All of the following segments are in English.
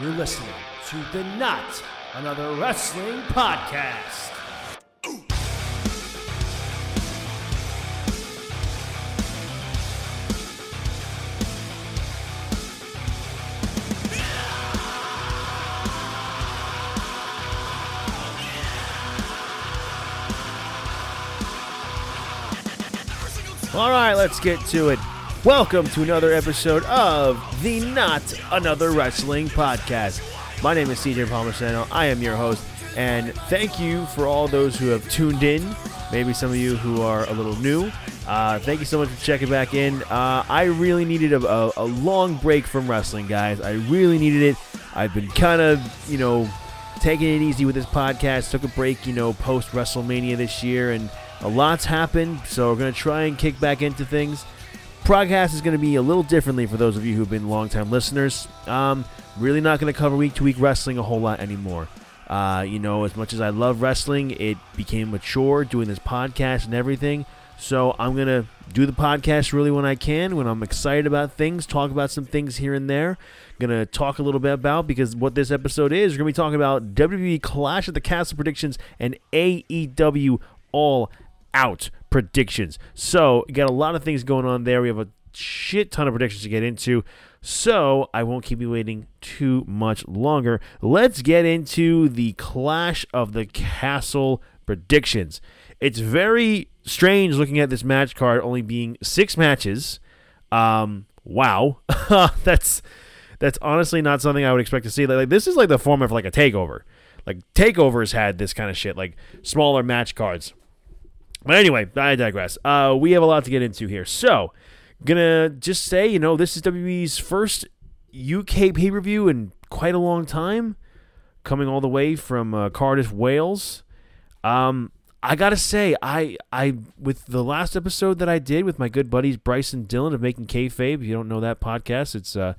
You're listening to the Not Another Wrestling Podcast. All right, let's get to it. Welcome to another episode of the Not Another Wrestling Podcast. My name is CJ Palmisano. I am your host, and thank you for all those who have tuned in. Maybe some of you who are a little new. Uh, thank you so much for checking back in. Uh, I really needed a, a, a long break from wrestling, guys. I really needed it. I've been kind of, you know, taking it easy with this podcast. Took a break, you know, post WrestleMania this year, and a lot's happened. So we're gonna try and kick back into things. Podcast is going to be a little differently for those of you who've been longtime listeners. Um, really not going to cover week to week wrestling a whole lot anymore. Uh, you know, as much as I love wrestling, it became mature doing this podcast and everything. So I'm going to do the podcast really when I can, when I'm excited about things, talk about some things here and there. Going to talk a little bit about because what this episode is, we're going to be talking about WWE Clash at the Castle predictions and AEW All Out predictions. So, got a lot of things going on there. We have a shit ton of predictions to get into. So, I won't keep you waiting too much longer. Let's get into the Clash of the Castle predictions. It's very strange looking at this match card only being six matches. Um, wow. that's that's honestly not something I would expect to see. Like, like this is like the format of like a takeover. Like takeovers had this kind of shit, like smaller match cards. But anyway, I digress. Uh, we have a lot to get into here. So, gonna just say, you know, this is WWE's first UK pay per view in quite a long time, coming all the way from uh, Cardiff, Wales. Um, I gotta say, I I with the last episode that I did with my good buddies Bryce and Dylan of Making Kayfabe. If you don't know that podcast, it's uh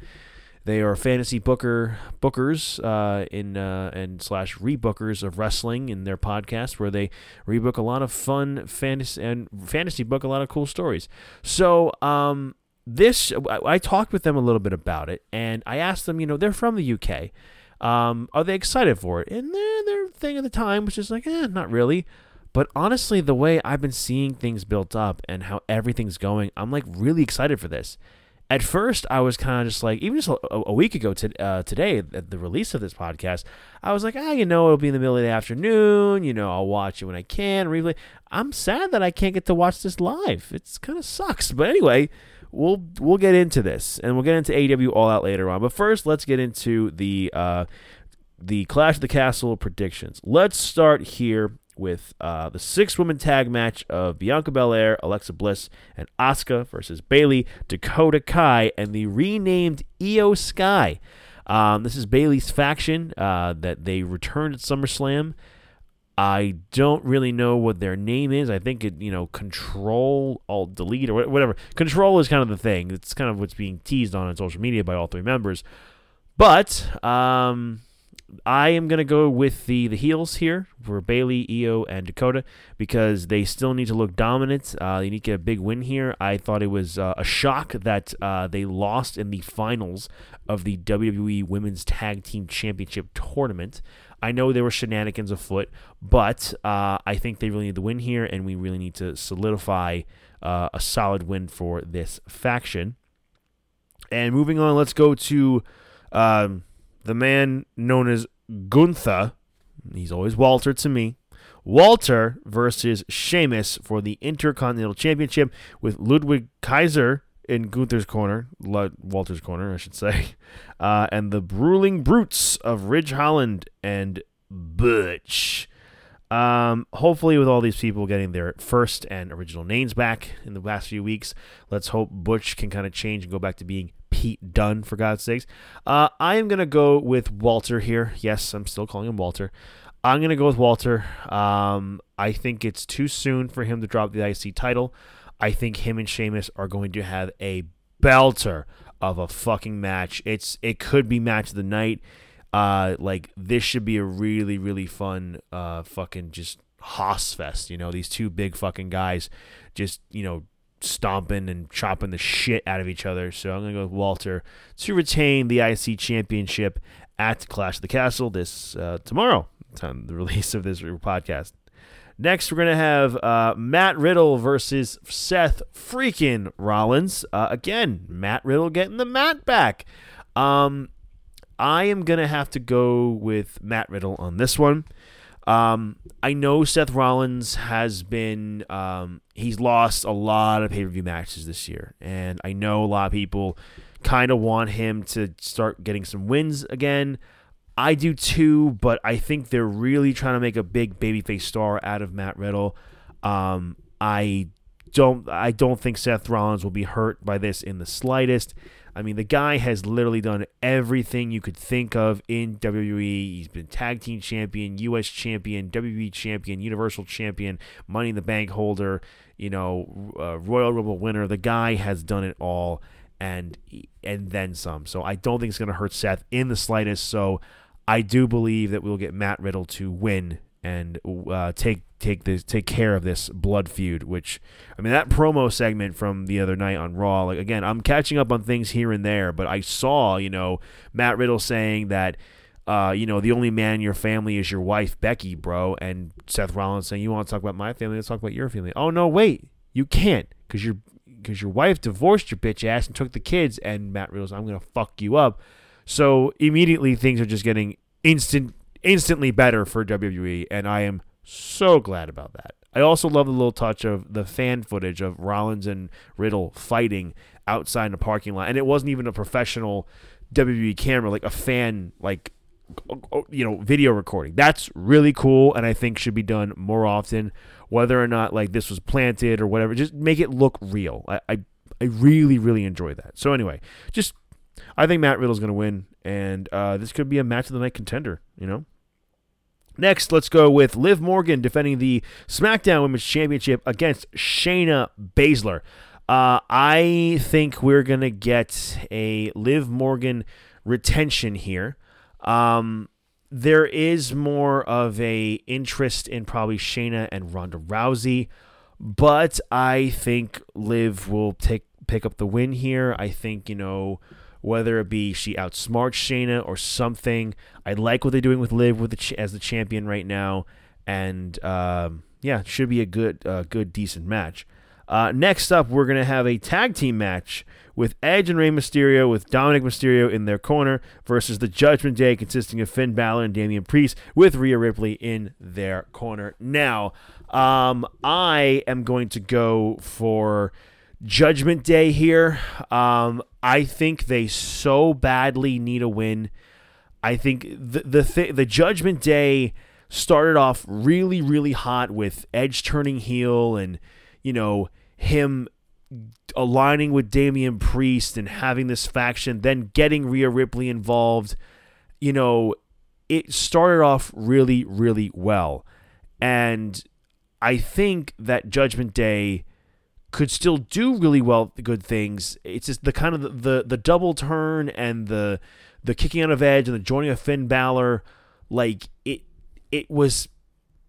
they are fantasy booker bookers uh, in uh, and slash rebookers of wrestling in their podcast, where they rebook a lot of fun fantasy and fantasy book a lot of cool stories. So um, this I, I talked with them a little bit about it, and I asked them, you know, they're from the UK. Um, are they excited for it? And their their thing at the time was just like, eh, not really. But honestly, the way I've been seeing things built up and how everything's going, I'm like really excited for this at first I was kind of just like, even just a, a week ago to, uh, today, at the release of this podcast, I was like, ah, you know, it'll be in the middle of the afternoon. You know, I'll watch it when I can. Replay. I'm sad that I can't get to watch this live. It's kind of sucks. But anyway, we'll we'll get into this, and we'll get into AEW All Out later on. But first, let's get into the uh, the Clash of the Castle predictions. Let's start here with uh, the six woman tag match of Bianca Belair, Alexa Bliss, and Asuka versus Bayley, Dakota Kai, and the renamed Iyo Sky. Um, this is Bayley's faction uh, that they returned at SummerSlam. I don't really know what their name is. I think it, you know, Control, Alt Delete, or whatever. Control is kind of the thing. It's kind of what's being teased on on social media by all three members. But um, I am going to go with the, the heels here for Bayley, Iyo, and Dakota because they still need to look dominant. Uh, they need to get a big win here. I thought it was uh, a shock that uh, they lost in the finals of the WWE Women's Tag Team Championship tournament. I know there were shenanigans afoot, but uh, I think they really need the win here, and we really need to solidify uh, a solid win for this faction. And moving on, let's go to. Um, the man known as Gunther, he's always Walter to me, Walter versus Sheamus for the Intercontinental Championship with Ludwig Kaiser in Gunther's corner, Walter's corner, I should say, uh, and the Brawling Brutes of Ridge Holland and Butch. Um, hopefully, with all these people getting their first and original names back in the last few weeks, let's hope Butch can kind of change and go back to being Pete Dunne, for God's sakes. Uh, I am going to go with Walter here. Yes, I'm still calling him Walter. I'm going to go with Walter. Um, I think it's too soon for him to drop the IC title. I think him and Sheamus are going to have a belter of a fucking match. It's it could be match of the night. Uh, like this should be a really really fun uh fucking just Hoss fest. You know these two big fucking guys, just you know stomping and chopping the shit out of each other. So I'm going to go with Walter to retain the IC championship at Clash of the Castle this uh, tomorrow, time the release of this podcast. Next, we're going to have uh, Matt Riddle versus Seth freaking Rollins. Uh, again, Matt Riddle getting the mat back. Um, I am going to have to go with Matt Riddle on this one. Um, I know Seth Rollins has been, um, he's lost a lot of pay per view matches this year. And I know a lot of people kind of want him to start getting some wins again. I do too, but I think they're really trying to make a big babyface star out of Matt Riddle. Um, I don't I don't think Seth Rollins will be hurt by this in the slightest. I mean, the guy has literally done everything you could think of in WWE. He's been tag team champion, U.S. champion, WWE champion, Universal champion, Money in the Bank holder, you know, uh, Royal Rumble winner. The guy has done it all, and and then some. So I don't think it's going to hurt Seth in the slightest. So I do believe that we'll get Matt Riddle to win and uh, take take this take care of this blood feud. Which I mean, that promo segment from the other night on Raw. Like again, I'm catching up on things here and there, but I saw you know Matt Riddle saying that. Uh, you know, the only man in your family is your wife, Becky, bro. And Seth Rollins saying, "You want to talk about my family? Let's talk about your family." Oh no, wait, you can't, because your because your wife divorced your bitch ass and took the kids. And Matt Riddle's, "I'm gonna fuck you up." So immediately things are just getting instant instantly better for WWE, and I am so glad about that. I also love the little touch of the fan footage of Rollins and Riddle fighting outside in the parking lot, and it wasn't even a professional WWE camera, like a fan, like you know, video recording. That's really cool, and I think should be done more often. Whether or not like this was planted or whatever, just make it look real. I I, I really really enjoy that. So anyway, just I think Matt Riddle's going to win, and uh, this could be a match of the night contender. You know. Next, let's go with Liv Morgan defending the SmackDown Women's Championship against Shayna Baszler. Uh, I think we're gonna get a Liv Morgan retention here. Um, there is more of a interest in probably Shayna and Ronda Rousey, but I think Liv will take pick up the win here. I think you know whether it be she outsmarts Shayna or something. I like what they're doing with Liv with the ch- as the champion right now, and um, yeah, should be a good, uh, good, decent match. Uh, next up, we're gonna have a tag team match with Edge and Rey Mysterio, with Dominic Mysterio in their corner versus the Judgment Day, consisting of Finn Balor and Damian Priest, with Rhea Ripley in their corner. Now, um, I am going to go for Judgment Day here. Um, I think they so badly need a win. I think the the th- the Judgment Day started off really really hot with Edge turning heel and you know him aligning with Damian Priest and having this faction, then getting Rhea Ripley involved. You know, it started off really really well, and I think that Judgment Day could still do really well good things. It's just the kind of the, the, the double turn and the the kicking out of Edge and the joining of Finn Balor, like it it was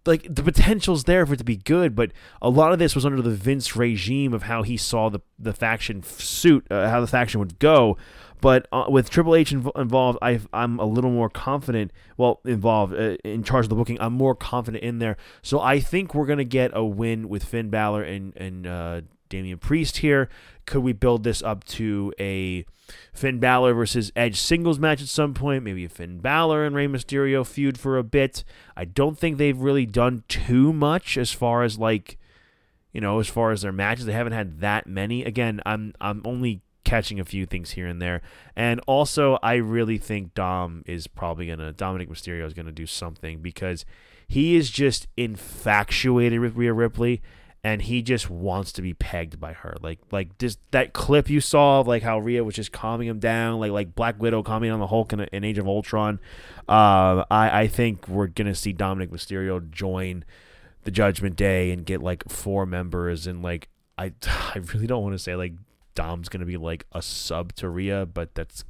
like the potential's there for it to be good, but a lot of this was under the Vince regime of how he saw the the faction suit, uh, how the faction would go. But uh, with Triple H inv- involved, i am a little more confident. Well, involved uh, in charge of the booking, I'm more confident in there. So I think we're gonna get a win with Finn Balor and and uh, Damian Priest here. Could we build this up to a Finn Balor versus Edge singles match at some point? Maybe a Finn Balor and Rey Mysterio feud for a bit. I don't think they've really done too much as far as like, you know, as far as their matches. They haven't had that many. Again, I'm I'm only catching a few things here and there. And also, I really think Dom is probably to, Dominic Mysterio is to do something because he is just infatuated with Rhea Ripley and he just wants to be pegged by her. Like, like just that clip you saw of like how Rhea was just calming him down, like like Black Widow calming down the Hulk in, in Age of Ultron. Uh, I I think we're gonna see Dominic Mysterio join the Judgment Day and get like four members and like I I really don't want to say like Dom's gonna be like a sub to Rhea, but that's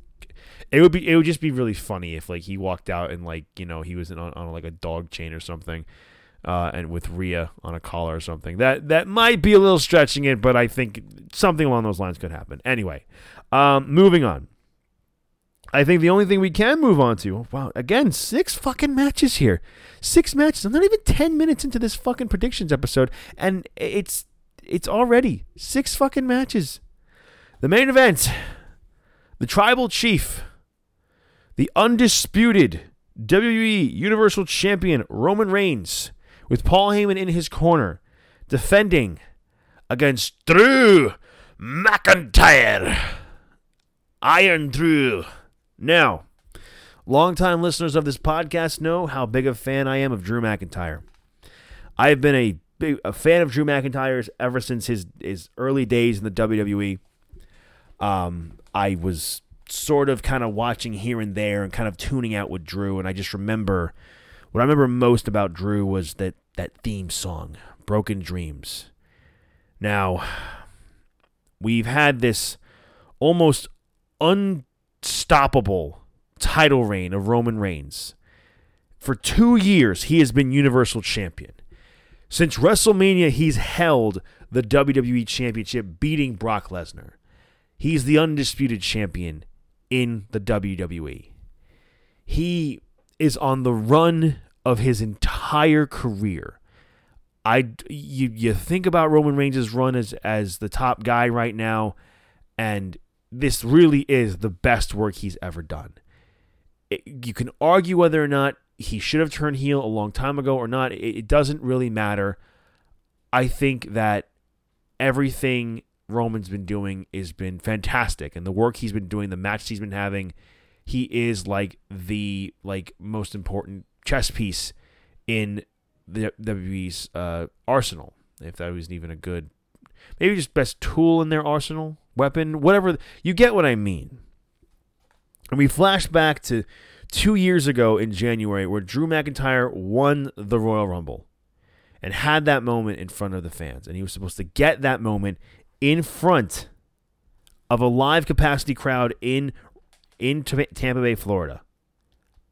it would be it would just be really funny if like he walked out and like you know he was on, on like a dog chain or something, uh, and with Rhea on a collar or something. That that might be a little stretching it, but I think something along those lines could happen. Anyway, um, moving on. I think the only thing we can move on to, wow, again, six fucking matches here. Six matches. I'm not even 10 minutes into this fucking predictions episode, and it's it's already six fucking matches. The main event, the tribal chief, the undisputed WWE Universal Champion Roman Reigns, with Paul Heyman in his corner, defending against Drew McIntyre. Iron Drew. Now, longtime listeners of this podcast know how big a fan I am of Drew McIntyre. I have been a big a fan of Drew McIntyre's ever since his his early days in the WWE. Um, I was sort of kind of watching here and there and kind of tuning out with Drew, and I just remember what I remember most about Drew was that that theme song, "Broken Dreams." Now, we've had this almost unstoppable title reign of Roman Reigns. For two years, he has been Universal Champion. Since WrestleMania, he's held the WWE Championship, beating Brock Lesnar. He's the undisputed champion in the WWE. He is on the run of his entire career. I you you think about Roman Reigns' run as as the top guy right now, and this really is the best work he's ever done. It, you can argue whether or not he should have turned heel a long time ago or not. It, it doesn't really matter. I think that everything Roman's been doing has been fantastic, and the work he's been doing, the matches he's been having, he is like the like most important chess piece in the WWE's uh, arsenal. If that was even a good, maybe just best tool in their arsenal, weapon, whatever. You get what I mean. And we flash back to two years ago in January where Drew McIntyre won the Royal Rumble and had that moment in front of the fans. And he was supposed to get that moment in front of a live capacity crowd in in Tampa Bay, Florida.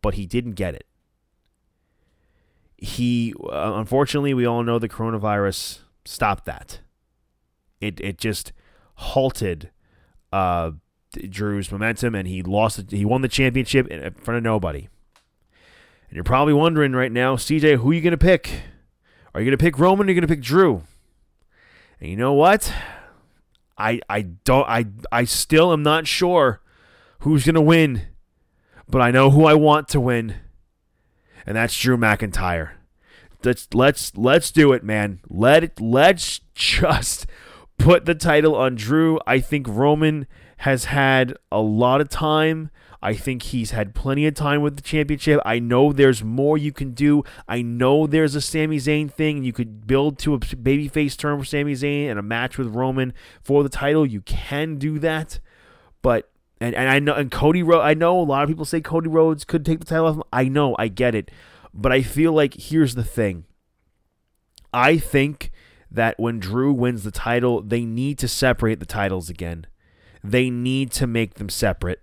But he didn't get it. He uh, unfortunately, we all know the coronavirus stopped that. It it just halted uh, Drew's momentum, and he lost. He won the championship in front of nobody. And you're probably wondering right now, CJ, who are you going to pick? Are you going to pick Roman? or Are you going to pick Drew? And you know what? I I don't I I still am not sure who's going to win, but I know who I want to win, and that's Drew McIntyre. Let's let's let's do it, man. Let let's just put the title on Drew. I think Roman has had a lot of time. I think he's had plenty of time with the championship. I know there's more you can do. I know there's a Sami Zayn thing. You could build to a babyface turn for Sami Zayn and a match with Roman for the title. You can do that. But and, and I know and Cody Rhodes I know a lot of people say Cody Rhodes could take the title off him. I know, I get it. But I feel like here's the thing. I think that when Drew wins the title, they need to separate the titles again. They need to make them separate.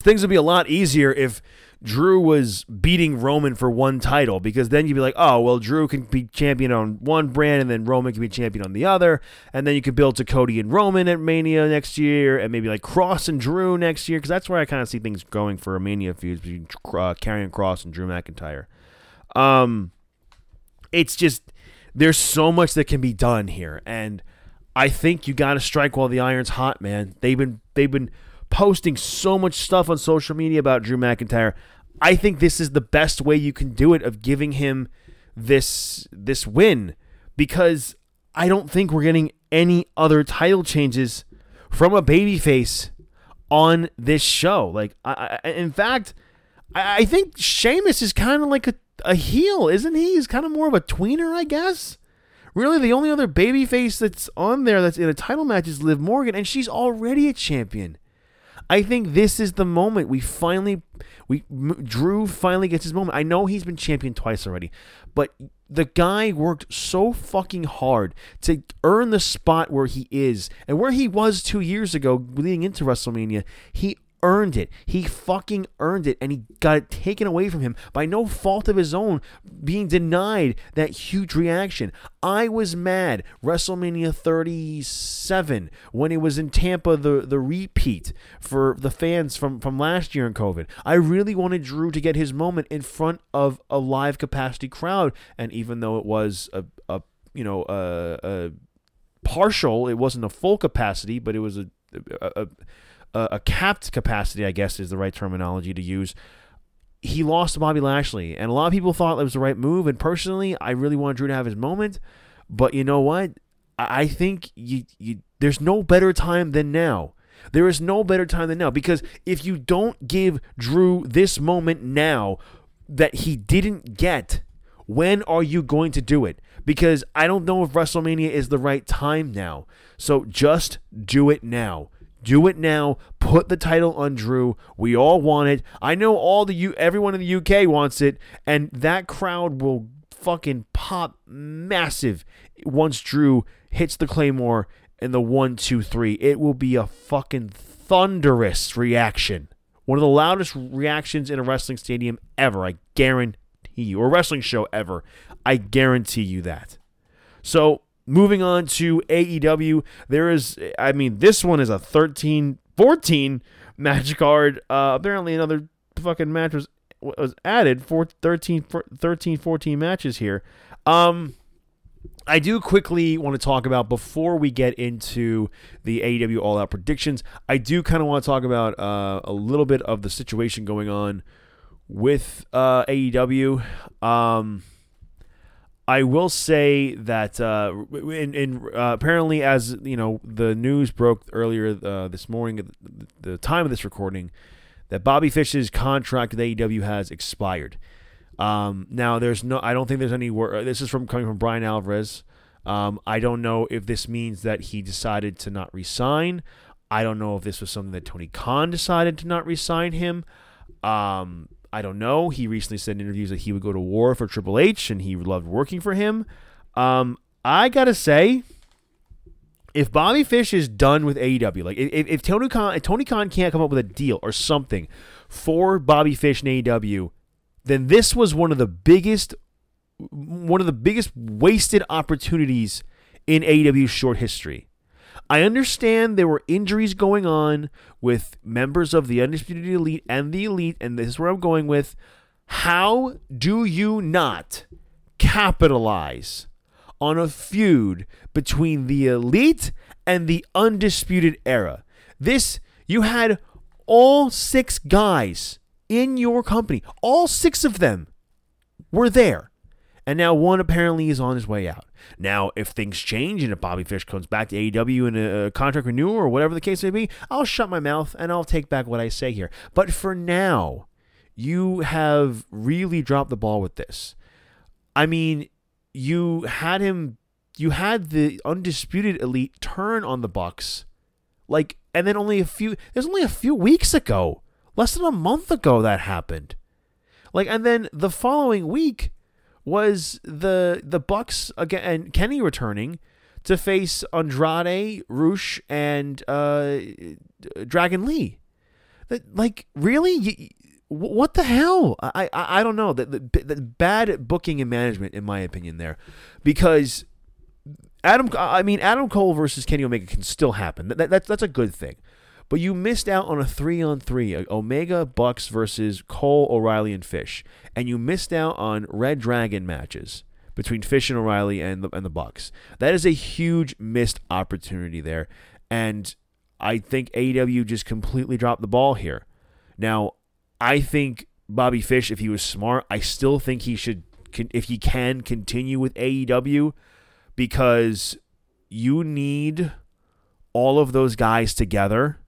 Things would be a lot easier if Drew was beating Roman for one title because then you'd be like, oh, well, Drew can be champion on one brand and then Roman can be champion on the other. And then you could build to Cody and Roman at Mania next year and maybe like Kross and Drew next year because that's where I kind of see things going for a Mania feud between uh, Kross and Drew McIntyre. Um, it's just there's so much that can be done here, and I think you got to strike while the iron's hot, man. They've been they've been posting so much stuff on social media about Drew McIntyre. I think this is the best way you can do it of giving him this this win because I don't think we're getting any other title changes from a babyface on this show. Like, I, I in fact, I, I think Sheamus is kind of like a a heel, isn't he? He's kind of more of a tweener, I guess. Really, the only other babyface that's on there that's in a title match is Liv Morgan, and she's already a champion. I think this is the moment we finally, we Drew finally gets his moment. I know he's been champion twice already, but the guy worked so fucking hard to earn the spot where he is and where he was two years ago leading into WrestleMania. He earned it. He fucking earned it, and he got it taken away from him by no fault of his own, being denied that huge reaction. I was mad WrestleMania 37 when it was in Tampa, the the repeat for the fans from from last year in COVID. I really wanted Drew to get his moment in front of a live capacity crowd, and even though it was a, a you know a, a partial, it wasn't a full capacity, but it was a, a, a a, a capped capacity, I guess is the right terminology to use. He lost to Bobby Lashley, and a lot of people thought it was the right move. And personally, I really wanted Drew to have his moment. But you know what? I, I think you, you there's no better time than now. There is no better time than now because if you don't give Drew this moment now that he didn't get, when are you going to do it? Because I don't know if WrestleMania is the right time now. So just do it now. Do it now. Put the title on Drew. We all want it. I know all the U everyone in the UK wants it, and that crowd will fucking pop massive once Drew hits the Claymore in the one, two, three. It will be a fucking thunderous reaction. One of the loudest reactions in a wrestling stadium ever. I guarantee you. Or wrestling show ever. I guarantee you that. So Moving on to AEW, there is, I mean, this one is a 13 14 match card. Uh, apparently, another fucking match was, was added for 13, 13 14 matches here. Um, I do quickly want to talk about before we get into the AEW All Out predictions. I do kind of want to talk about uh, a little bit of the situation going on with uh, AEW. Um, I will say that uh, in, in uh, apparently, as you know, the news broke earlier uh, this morning, at the time of this recording, that Bobby Fish's contract with AEW has expired. Um, now, there's no, I don't think there's any this is from coming from Bryan Alvarez. Um, I don't know if this means that he decided to not resign. I don't know if this was something that Tony Khan decided to not resign him. Um, I don't know. He recently said in interviews that he would go to war for Triple H and he loved working for him. Um, I gotta say, if Bobby Fish is done with AEW, like if, if Tony Khan if Tony Khan can't come up with a deal or something for Bobby Fish and AEW, then this was one of the biggest one of the biggest wasted opportunities in AEW's short history. I understand there were injuries going on with members of the Undisputed Elite and the Elite, and this is where I'm going with. How do you not capitalize on a feud between the Elite and the Undisputed Era? This, you had all six guys in your company, all six of them were there. And now one apparently is on his way out. Now, if things change and if Bobby Fish comes back to AEW in a contract renewal or whatever the case may be, I'll shut my mouth and I'll take back what I say here. But for now, you have really dropped the ball with this. I mean, you had him you had the undisputed elite turn on the Bucks like and then only a few there's only a few weeks ago less than a month ago that happened like and then the following week was the the Bucks again and Kenny returning to face Andrade, Rush, and uh, Dragon Lee. That like really, you, what the hell? I I, I don't know. The, the, bad booking and management, in my opinion, there, because Adam. I mean, Adam Cole versus Kenny Omega can still happen. That, that that's a good thing. But you missed out on a three on three, uh, Omega Bucks versus Cole, O'Reilly, and Fish, and you missed out on Red Dragon matches between Fish and O'Reilly and the and the Bucks. That is a huge missed opportunity there, and I think AEW just completely dropped the ball here. Now, I think Bobby Fish, if he was smart, I still think he should, if he can, continue with AEW because you need all of those guys together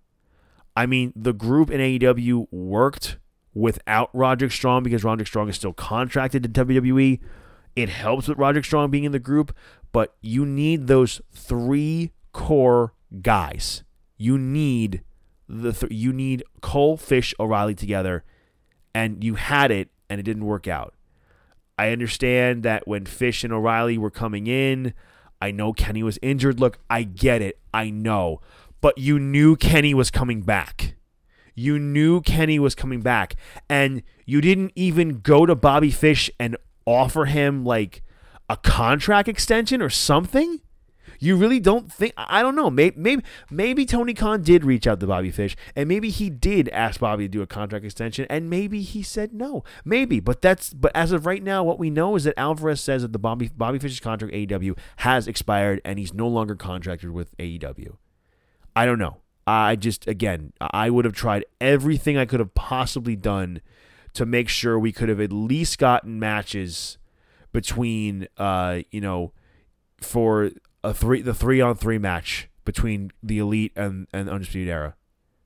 I mean, the group in AEW worked without Roderick Strong because Roderick Strong is still contracted to WWE. It helps with Roderick Strong being in the group, but you need those three core guys. You need the th- you need Cole, Fish, O'Reilly together, and you had it, and it didn't work out. I understand that when Fish and O'Reilly were coming in, I know Kenny was injured. Look, I get it. I know but you knew Kenny was coming back. you knew Kenny was coming back, and you didn't even go to Bobby Fish and offer him like a contract extension or something? You really don't think? I don't know. Maybe, maybe maybe Tony Khan did reach out to Bobby Fish, and maybe he did ask Bobby to do a contract extension, and maybe he said no. Maybe, but that's but as of right now, what we know is that Alvarez says that the Bobby Bobby Fish's contract AEW has expired, and he's no longer contracted with AEW. I don't know. I just again, I would have tried everything I could have possibly done to make sure we could have at least gotten matches between uh, you know, for a three the three on three match between the elite and, and undisputed era.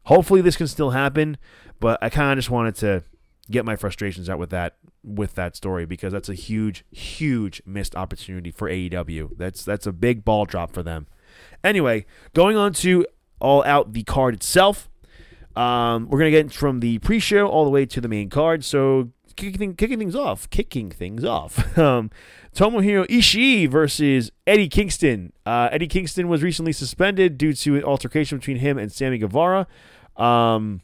Hopefully this can still happen, but I kind of just wanted to get my frustrations out with that with that story because that's a huge huge missed opportunity for AEW. That's that's a big ball drop for them. Anyway, going on to all out the card itself. Um, we're gonna get from the pre-show all the way to the main card. So kicking, kicking things off, kicking things off. Um, Tomohiro Ishii versus Eddie Kingston. Uh, Eddie Kingston was recently suspended due to an altercation between him and Sammy Guevara. Um,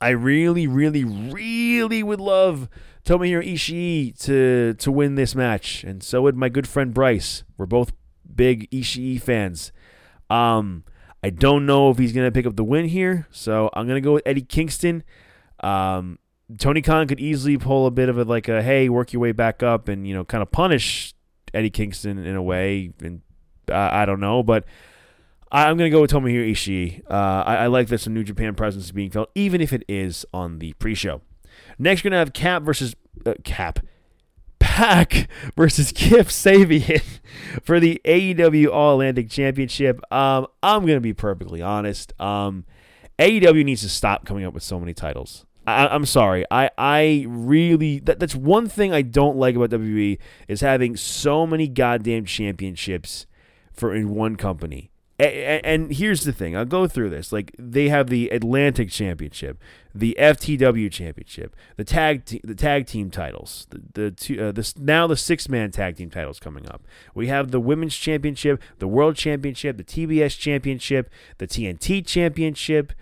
I really, really, really would love Tomohiro Ishii to to win this match, and so would my good friend Bryce. We're both big Ishii fans. Um, I don't know if he's gonna pick up the win here, so I'm gonna go with Eddie Kingston. Um, Tony Khan could easily pull a bit of a like a hey, work your way back up and you know kind of punish Eddie Kingston in a way, and uh, I don't know, but I'm gonna go with Tomohiro Ishii. Uh, I, I, like some New Japan presence is being felt, even if it is on the pre-show. Next, we're gonna have Cap versus uh, Cap. Pac versus Kip Sabian for the AEW All Atlantic Championship. Um, I'm gonna be perfectly honest. Um, AEW needs to stop coming up with so many titles. I, am sorry. I I really that, that's one thing I don't like about WWE is having so many goddamn championships for in one company. And, here's the thing. I'll go through this. Like they have the Atlantic Championship, the FTW Championship, the tag te- the tag team titles, the the two, uh, this now the six man tag team titles coming up. We have the Women's Championship, the World Championship, the TBS Championship, the TNT Championship.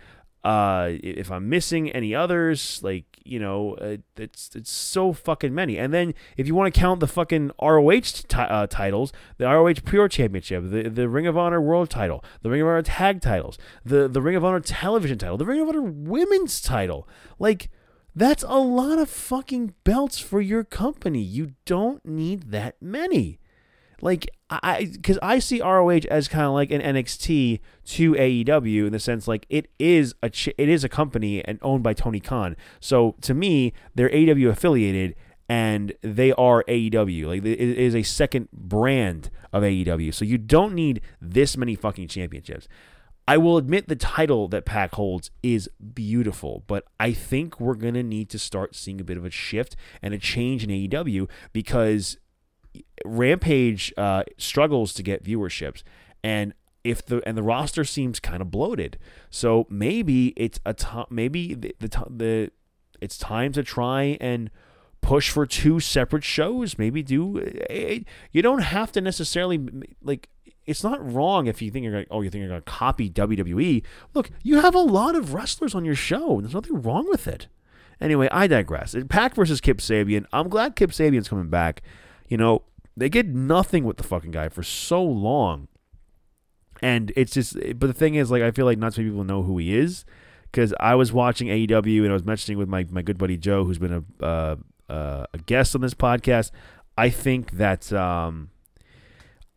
Uh, if I'm missing any others, like you know, uh, it's it's so fucking many. And then if you want to count the fucking ROH t- uh, titles, the ROH Pure Championship, the the Ring of Honor World Title, the Ring of Honor Tag Titles, the the Ring of Honor Television Title, the Ring of Honor Women's Title, like. That's a lot of fucking belts for your company. You don't need that many. Like I, because I see ROH as kind of like an NXT to AEW in the sense like it is a it is a company and owned by Tony Khan. So to me, they're AEW affiliated and they are AEW. Like it is a second brand of AEW. So you don't need this many fucking championships. I will admit the title that Pac holds is beautiful, but I think we're going to need to start seeing a bit of a shift and a change in AEW because Rampage uh, struggles to get viewerships, and if the and the roster seems kind of bloated, so maybe it's a time. Maybe the, the the it's time to try and push for two separate shows. Maybe do eh, eh, you don't have to necessarily like. It's not wrong if you think you're going. Oh, you think you're going to copy WWE. Look, you have a lot of wrestlers on your show. and There's nothing wrong with it. Anyway, I digress. Pac versus Kip Sabian. I'm glad Kip Sabian's coming back. You know, they get nothing with the fucking guy for so long. And it's just, but the thing is, like, I feel like not too many people know who he is. Because I was watching AEW and I was mentioning with my, my good buddy Joe, who's been a, uh, uh, a guest on this podcast. I think that, um,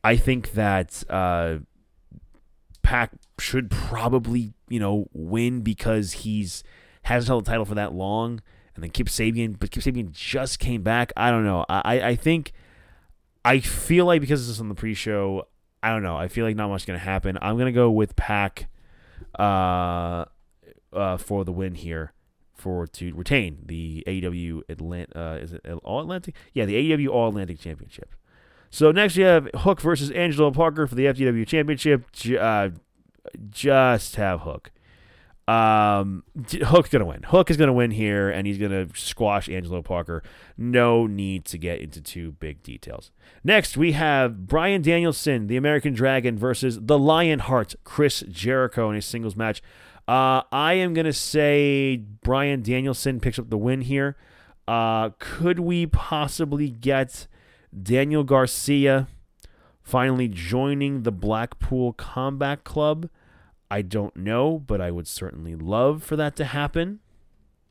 I think that, uh, Pac should probably, you know, win because he's hasn't held the title for that long. And then Kip Sabian, but Kip Sabian just came back. I don't know. I, I think I feel like because this is on the pre-show, I don't know. I feel like not much going to happen. I'm going to go with Pac uh, uh, for the win here for to retain the AEW Atlantic. Uh, is it All Atlantic? Yeah, the AEW All Atlantic Championship. So next you have Hook versus Angelo Parker for the FTW Championship. Uh, just have Hook. Um, Hook's gonna win. Hook is gonna win here, and he's gonna squash Angelo Parker. No need to get into too big details. Next, we have Bryan Danielson, the American Dragon, versus the Lionheart, Chris Jericho, in a singles match. Uh, I am to say Bryan Danielson picks up the win here. Uh, could we possibly get Daniel Garcia finally joining the Blackpool Combat Club? I don't know, but I would certainly love for that to happen.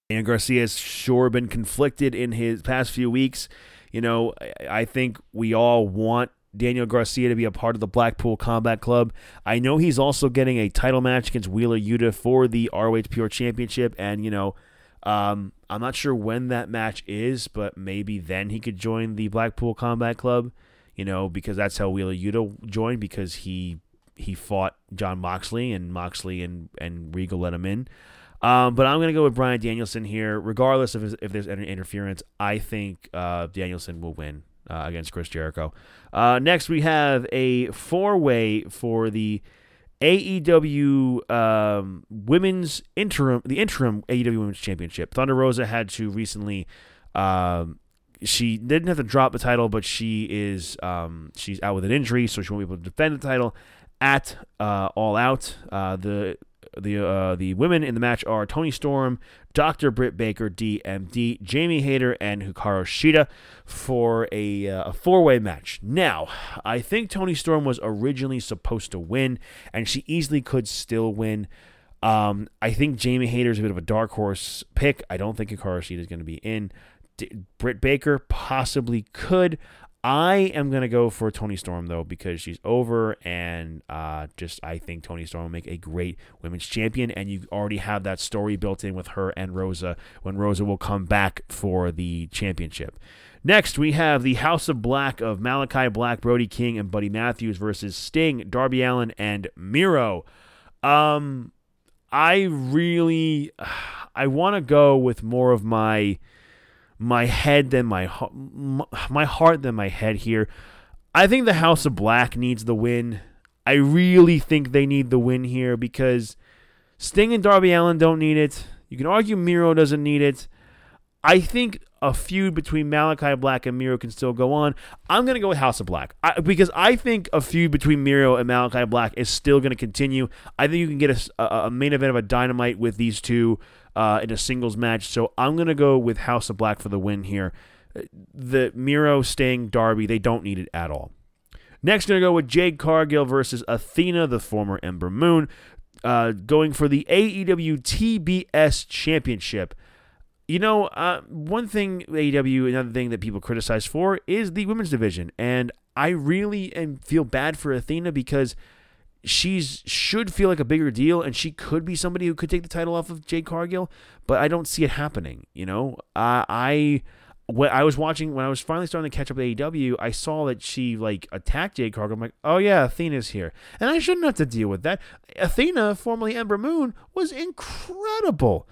And Garcia has sure been conflicted in his past few weeks. You know, I think we all want Daniel Garcia to be a part of the Blackpool Combat Club. I know he's also getting a title match against Wheeler Yuta for the ROH Pure Championship, and you know, um, I'm not sure when that match is, but maybe then he could join the Blackpool Combat Club. You know, because that's how Wheeler Yuta joined because he he fought Jon Moxley and Moxley and and Regal let him in. Um, but I'm going to go with Bryan Danielson here, regardless of if there's any interference. I think uh, Danielson will win uh, against Chris Jericho. Uh, next, we have a four way for the AEW um, Women's Interim, the interim AEW Women's Championship. Thunder Rosa had to recently. Um, she didn't have to drop the title, but she is um, she's out with an injury, so she won't be able to defend the title at uh, All Out. Uh, the the uh, the women in the match are Toni Storm, Dr. Britt Baker, DMD, Jamie Hayter, and Hikaru Shida for a, uh, a four way match. Now, I think Toni Storm was originally supposed to win, and she easily could still win. Um, I think Jamie Hayter is a bit of a dark horse pick. I don't think Hikaru Shida is going to be in. D- Britt Baker possibly could. I am gonna go for Toni Storm though because she's over and uh, just I think Toni Storm will make a great women's champion and you already have that story built in with her and Rosa when Rosa will come back for the championship. Next, we have the House of Black of Malachi Black, Brody King, and Buddy Matthews versus Sting, Darby Allin, and Miro. Um, I really, I want to go with more of my my head than my my heart than my head here. I think the House of Black needs the win. I really think they need the win here because Sting and Darby Allin don't need it. You can argue Miro doesn't need it. I think a feud between Malachi Black and Miro can still go on. I'm going to go with House of Black I, because I think a feud between Miro and Malachi Black is still going to continue. I think you can get a, a, main event of a dynamite with these two uh, in a singles match. So I'm going to go with House of Black for the win here. The Miro, Sting, Darby, they don't need it at all. Next, going to go with Jade Cargill versus Athena, the former Ember Moon, uh, going for the AEW TBS Championship. You know, uh, one thing AEW, another thing that people criticize for is the women's division, and I really am, feel bad for Athena because she's should feel like a bigger deal and she could be somebody who could take the title off of Jade Cargill, but I don't see it happening. You know, uh, I when I was watching when I was finally starting to catch up with AEW, I saw that she like attacked Jade Cargill. I'm like, oh yeah, Athena's here, and I shouldn't have to deal with that. Athena, formerly Ember Moon, was incredible.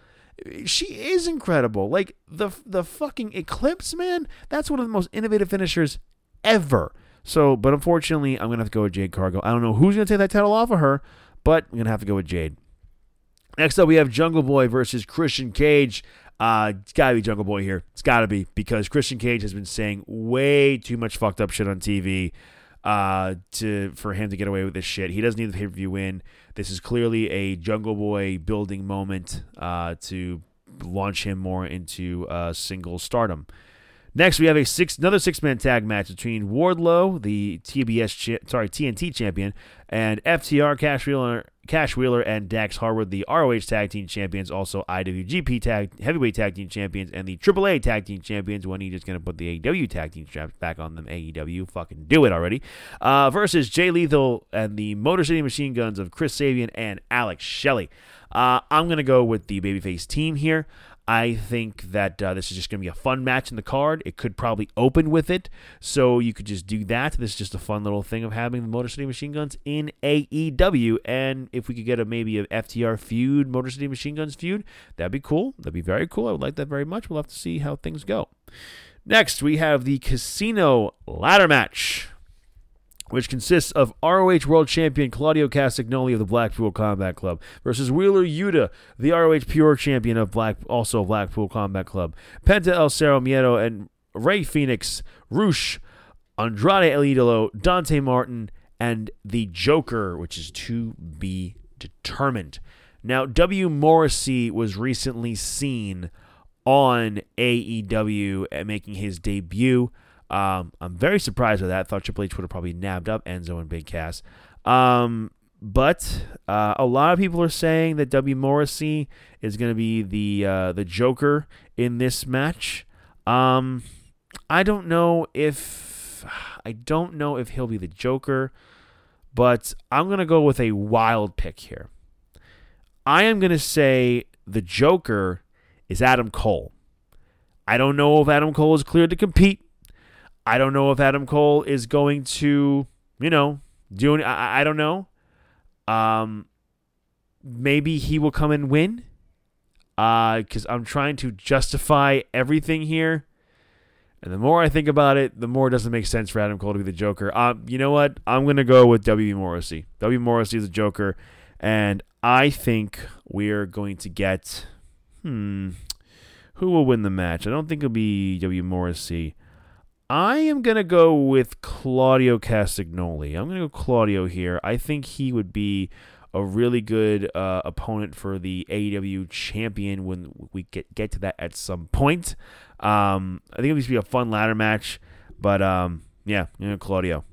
She is incredible. Like the the fucking Eclipse, man. That's one of the most innovative finishers ever. So, but unfortunately, I'm gonna have to go with Jade Cargill. I don't know who's gonna take that title off of her, but I'm gonna have to go with Jade. Next up, we have Jungle Boy versus Christian Cage. Uh, it's gotta be Jungle Boy here. It's gotta be because Christian Cage has been saying way too much fucked up shit on TV uh, to for him to get away with this shit. He doesn't need the pay per view win. This is clearly a Jungle Boy building moment uh, to launch him more into uh, single stardom. Next, we have a six another six man tag match between Wardlow, the TBS cha- sorry TNT champion, and FTR Cash Wheeler, Cash Wheeler and Dax Harwood, the ROH Tag Team Champions, also IWGP Tag Heavyweight Tag Team Champions, and the AAA Tag Team Champions. When he just gonna put the AEW Tag Team straps back on them, AEW, fucking do it already. Uh, versus Jay Lethal and the Motor City Machine Guns of Chris Sabin and Alex Shelley. Uh, I'm gonna go with the babyface team here. I think that uh, this is just going to be a fun match in the card. It could probably open with it, so you could just do that. This is just a fun little thing of having the Motor City Machine Guns in AEW. And if we could get a maybe a FTR feud, Motor City Machine Guns feud, that'd be cool. That'd be very cool. I would like that very much. We'll have to see how things go. Next, we have the Casino Ladder Match which consists of ROH World Champion Claudio Castagnoli of the Blackpool Combat Club versus Wheeler Yuta, the ROH Pure Champion of Black, also Blackpool Combat Club. Penta El Zero Miedo and Rey Fenix, Rush, Andrade El Idolo, Dante Martin, and the Joker, which is to be determined. Now, W. Morrissey was recently seen on AEW at eh, making his debut. Um, I'm very surprised with that. Thought Triple H would have probably nabbed up Enzo and Big Cass. Um, but uh, a lot of people are saying that W. Morrissey is going to be the uh, the Joker in this match. Um, I don't know if I don't know if he'll be the Joker, but I'm going to go with a wild pick here. I am going to say the Joker is Adam Cole. I don't know if Adam Cole is cleared to compete. I don't know if Adam Cole is going to, you know, do any, I, I don't know. Um, maybe he will come and win. Uh, because I'm trying to justify everything here. And the more I think about it, the more it doesn't make sense for Adam Cole to be the Joker. Um, you know what? I'm gonna go with W. Morrissey. W. Morrissey is the Joker, and I think we're going to get. Hmm. Who will win the match? I don't think it'll be W. Morrissey. I am going to go with Claudio Castagnoli. I'm going to go Claudio here. I think he would be a really good uh, opponent for the AEW champion when we get, get to that at some point. Um, I think it would be a fun ladder match, but um, yeah, you know, Claudio.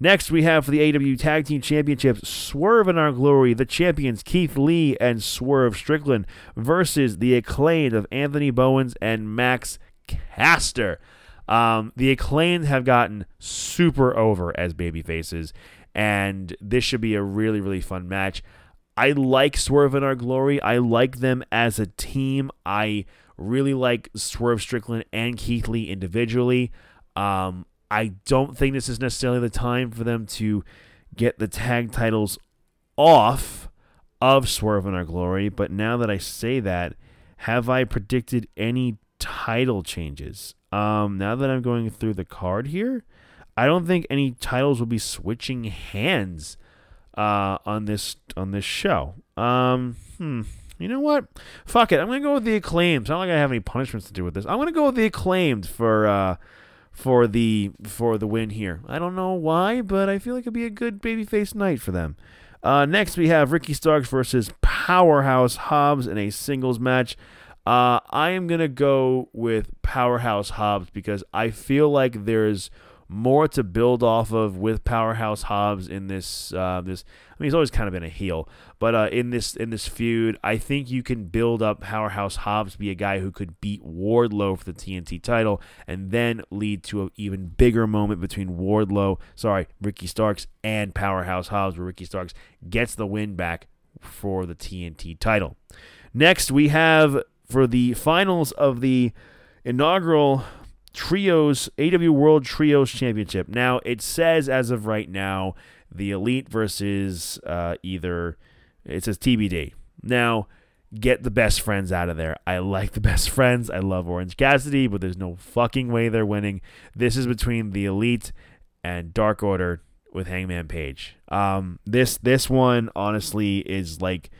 Next, we have for the AW Tag Team Championships, Swerve in Our Glory, the champions Keith Lee and Swerve Strickland versus the acclaimed of Anthony Bowens and Max Caster. Um, the acclaimed have gotten super over as baby faces, and this should be a really, really fun match. I like Swerve and Our Glory. I like them as a team. I really like Swerve Strickland and Keith Lee individually. Um, I don't think this is necessarily the time for them to get the tag titles off of Swerve and Our Glory. But now that I say that, have I predicted any title changes? Um, now that I'm going through the card here, I don't think any titles will be switching hands uh, on this on this show. Um, hmm. You know what? Fuck it. I'm gonna go with the acclaimed. It's not like I have any punishments to do with this. I'm gonna go with the acclaimed for uh, for the for the win here. I don't know why, but I feel like it'd be a good babyface night for them. Uh, next, we have Ricky Starks versus Powerhouse Hobbs in a singles match. Uh, I am gonna go with Powerhouse Hobbs because I feel like there's more to build off of with Powerhouse Hobbs in this uh, this. I mean, he's always kind of been a heel, but uh, in this in this feud, I think you can build up Powerhouse Hobbs be a guy who could beat Wardlow for the TNT title, and then lead to an even bigger moment between Wardlow, sorry, Ricky Starks and Powerhouse Hobbs, where Ricky Starks gets the win back for the TNT title. Next, we have for the finals of the inaugural Trios AW World Trios Championship. Now it says as of right now the Elite versus uh, either it says TBD. Now get the best friends out of there. I like the best friends. I love Orange Cassidy, but there's no fucking way they're winning. This is between the Elite and Dark Order with Hangman Page. Um, this this one honestly is like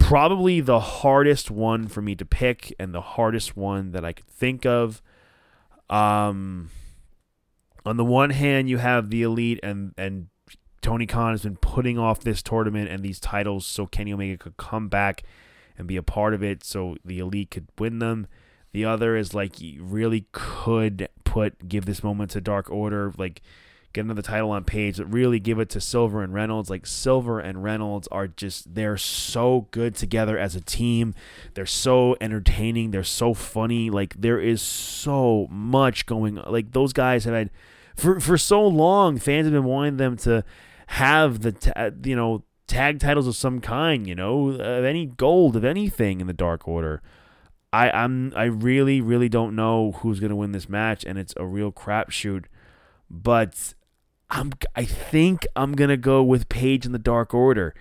probably the hardest one for me to pick and the hardest one that I could think of. Um, on the one hand, you have the elite and and Tony Khan has been putting off this tournament and these titles so Kenny Omega could come back and be a part of it, so the elite could win them. The other is like you really could put give this moment to Dark Order, like get another title on page, but really give it to Silver and Reynolds. Like Silver and Reynolds are just they're so good together as a team. They're so entertaining. They're so funny. Like there is so much going on. Like those guys have had for for so long. Fans have been wanting them to have the ta- uh, you know tag titles of some kind. You know of any gold of anything in the Dark Order. I I'm I really really don't know who's gonna win this match, and it's a real crapshoot. But I'm I think I'm gonna go with Page in the Dark Order.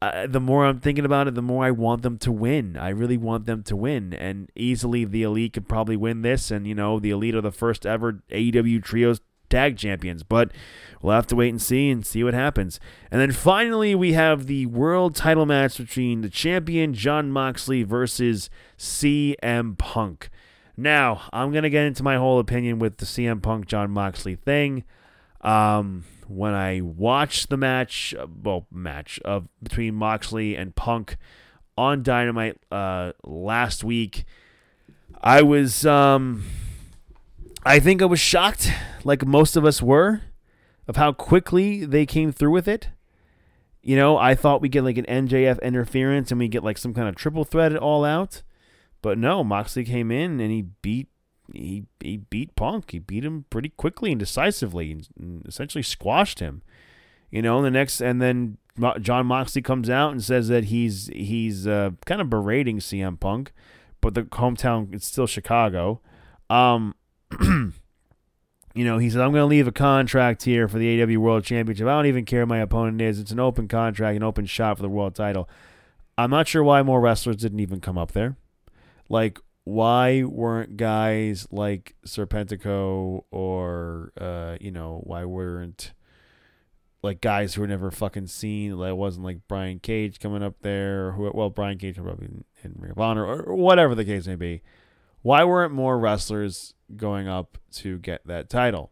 Uh, the more I'm thinking about it, the more I want them to win. I really want them to win, and easily the Elite could probably win this. And you know, the Elite are the first ever AEW Trios Tag Champions, but we'll have to wait and see and see what happens. And then finally, we have the World Title match between the champion Jon Moxley versus CM Punk. Now, I'm gonna get into my whole opinion with the CM Punk Jon Moxley thing. Um, when I watched the match, uh, well, match of between Moxley and Punk on Dynamite uh, last week. I was, um, I think I was shocked, like most of us were, of how quickly they came through with it. You know, I thought we get like an MJF interference and we get like some kind of triple threat all out, but no, Moxley came in and he beat he he beat Punk. He beat him pretty quickly and decisively, and essentially squashed him. You know, the next and then Jon Moxley comes out and says that he's he's uh, kind of berating CM Punk, but the hometown it's still Chicago. Um, you know, he says I'm going to leave a contract here for the AW World Championship. I don't even care who my opponent is. It's an open contract, an open shot for the world title. I'm not sure why more wrestlers didn't even come up there. Like, why weren't guys like Serpentico or uh, you know, why weren't like guys who were never fucking seen. It wasn't like Brian Cage coming up there, or who, well, Brian Cage probably in, in Ring of Honor, or, or whatever the case may be. Why weren't more wrestlers going up to get that title?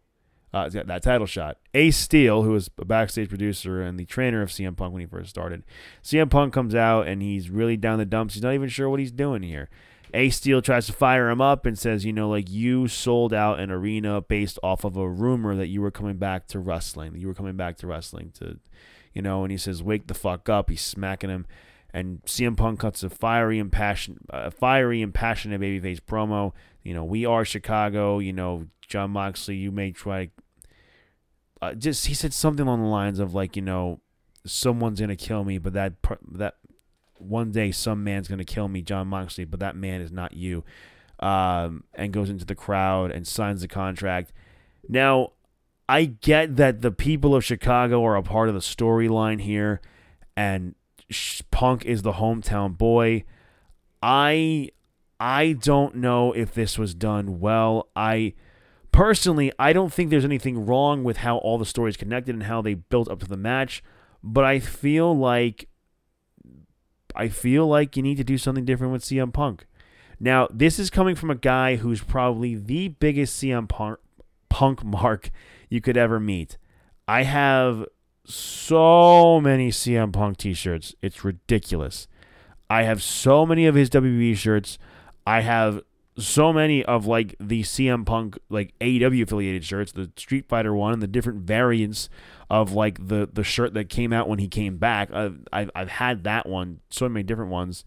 Uh, that title shot. Ace Steel, who was a backstage producer and the trainer of CM Punk when he first started, CM Punk comes out and he's really down the dumps. He's not even sure what he's doing here. Ace Steel tries to fire him up and says, you know, like you sold out an arena based off of a rumor that you were coming back to wrestling, you were coming back to wrestling to, you know, and he says, wake the fuck up. He's smacking him. And CM Punk cuts a fiery passion, a fiery and passionate babyface promo. You know, we are Chicago. You know, Jon Moxley. You may try. Uh, just he said something along the lines of like, you know, someone's gonna kill me, but that that one day some man's going to kill me, Jon Moxley, but that man is not you. Um, and goes into the crowd and signs the contract. Now, I get that the people of Chicago are a part of the storyline here, and Punk is the hometown boy. I I don't know if this was done well. I personally I don't think there's anything wrong with how all the stories connected and how they built up to the match, but I feel like I feel like you need to do something different with CM Punk. Now, this is coming from a guy who's probably the biggest CM Punk, punk mark you could ever meet. I have so many CM Punk t shirts. It's ridiculous. I have so many of his WWE shirts. I have so many of like the CM Punk like AEW affiliated shirts, the Street Fighter one, and the different variants of like the the shirt that came out when he came back. I've I've, I've had that one, so many different ones.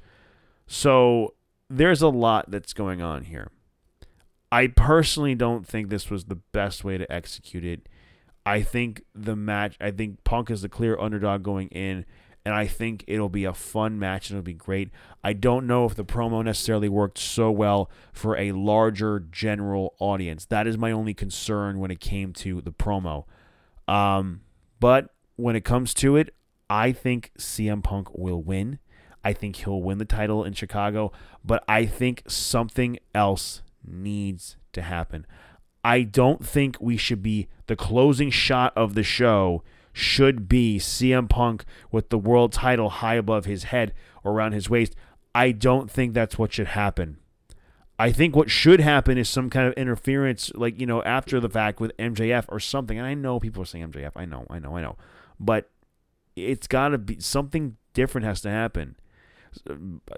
So there's a lot that's going on here. I personally don't think this was the best way to execute it. I think the match. I think Punk is the clear underdog going in and I think it'll be a fun match and it'll be great. I don't know if the promo necessarily worked so well for a larger general audience. That is my only concern when it came to the promo. Um, but when it comes to it, I think CM Punk will win. I think he'll win the title in Chicago, but I think something else needs to happen. I don't think we should be the closing shot of the show should be CM Punk with the world title high above his head or around his waist. I don't think that's what should happen. I think what should happen is some kind of interference, like, you know, after the fact with MJF or something. And I know people are saying MJF. I know, I know, I know. But it's got to be something different has to happen.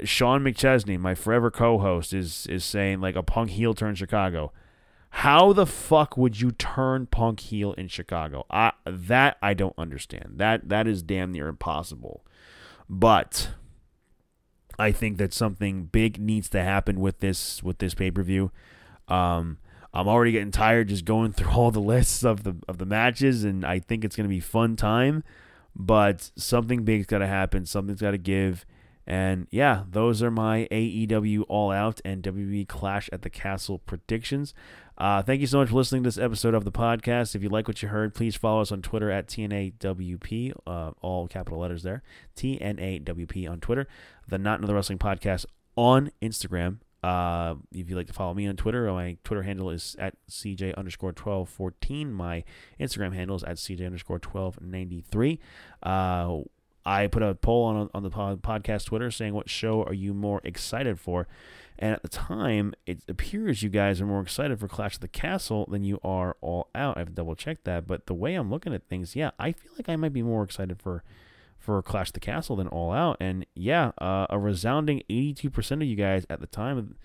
Sean McChesney, my forever co host, is, is saying, like, a punk heel turn Chicago. How the fuck would you turn Punk heel in Chicago? I, that I don't understand. That that is damn near impossible. But I think that something big needs to happen with this with this pay per view. Um, I'm already getting tired just going through all the lists of the of the matches, and I think it's to be fun time. But something big's got to happen. Something's got to give. And yeah, those are my AEW All Out and WWE Clash at the Castle predictions. Uh, thank you so much for listening to this episode of the podcast. If you like what you heard, please follow us on Twitter at TNAWP, uh, all capital letters there. TNAWP on Twitter. The Not Another Wrestling Podcast on Instagram. Uh, if you'd like to follow me on Twitter, my Twitter handle is at CJ underscore 1214. My Instagram handle is at CJ underscore 1293. Uh, I put a poll on on the podcast Twitter saying what show are you more excited for, and at the time it appears you guys are more excited for Clash of the Castle than you are All Out. I've double checked that, but the way I'm looking at things, yeah, I feel like I might be more excited for for Clash the Castle than All Out. And yeah, uh, a resounding 82% of you guys at the time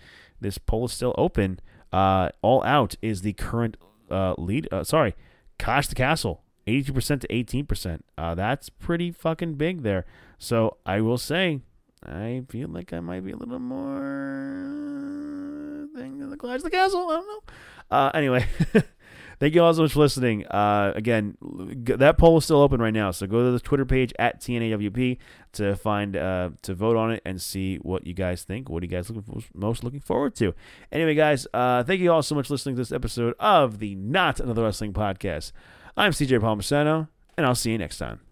this poll is still open. Uh, All Out is the current uh, lead. Uh, sorry, Clash of the Castle, 82% to 18%. Uh, that's pretty fucking big there. So I will say, I feel like I might be a little more thing than the Clash the Castle. I don't know. Uh, anyway. Thank you all so much for listening. Uh, again, that poll is still open right now, so go to the Twitter page at TNAWP to find uh, to vote on it and see what you guys think. What are you guys looking for, most looking forward to? Anyway, guys, uh, thank you all so much for listening to this episode of the Not Another Wrestling Podcast. I'm CJ Palmisano, and I'll see you next time.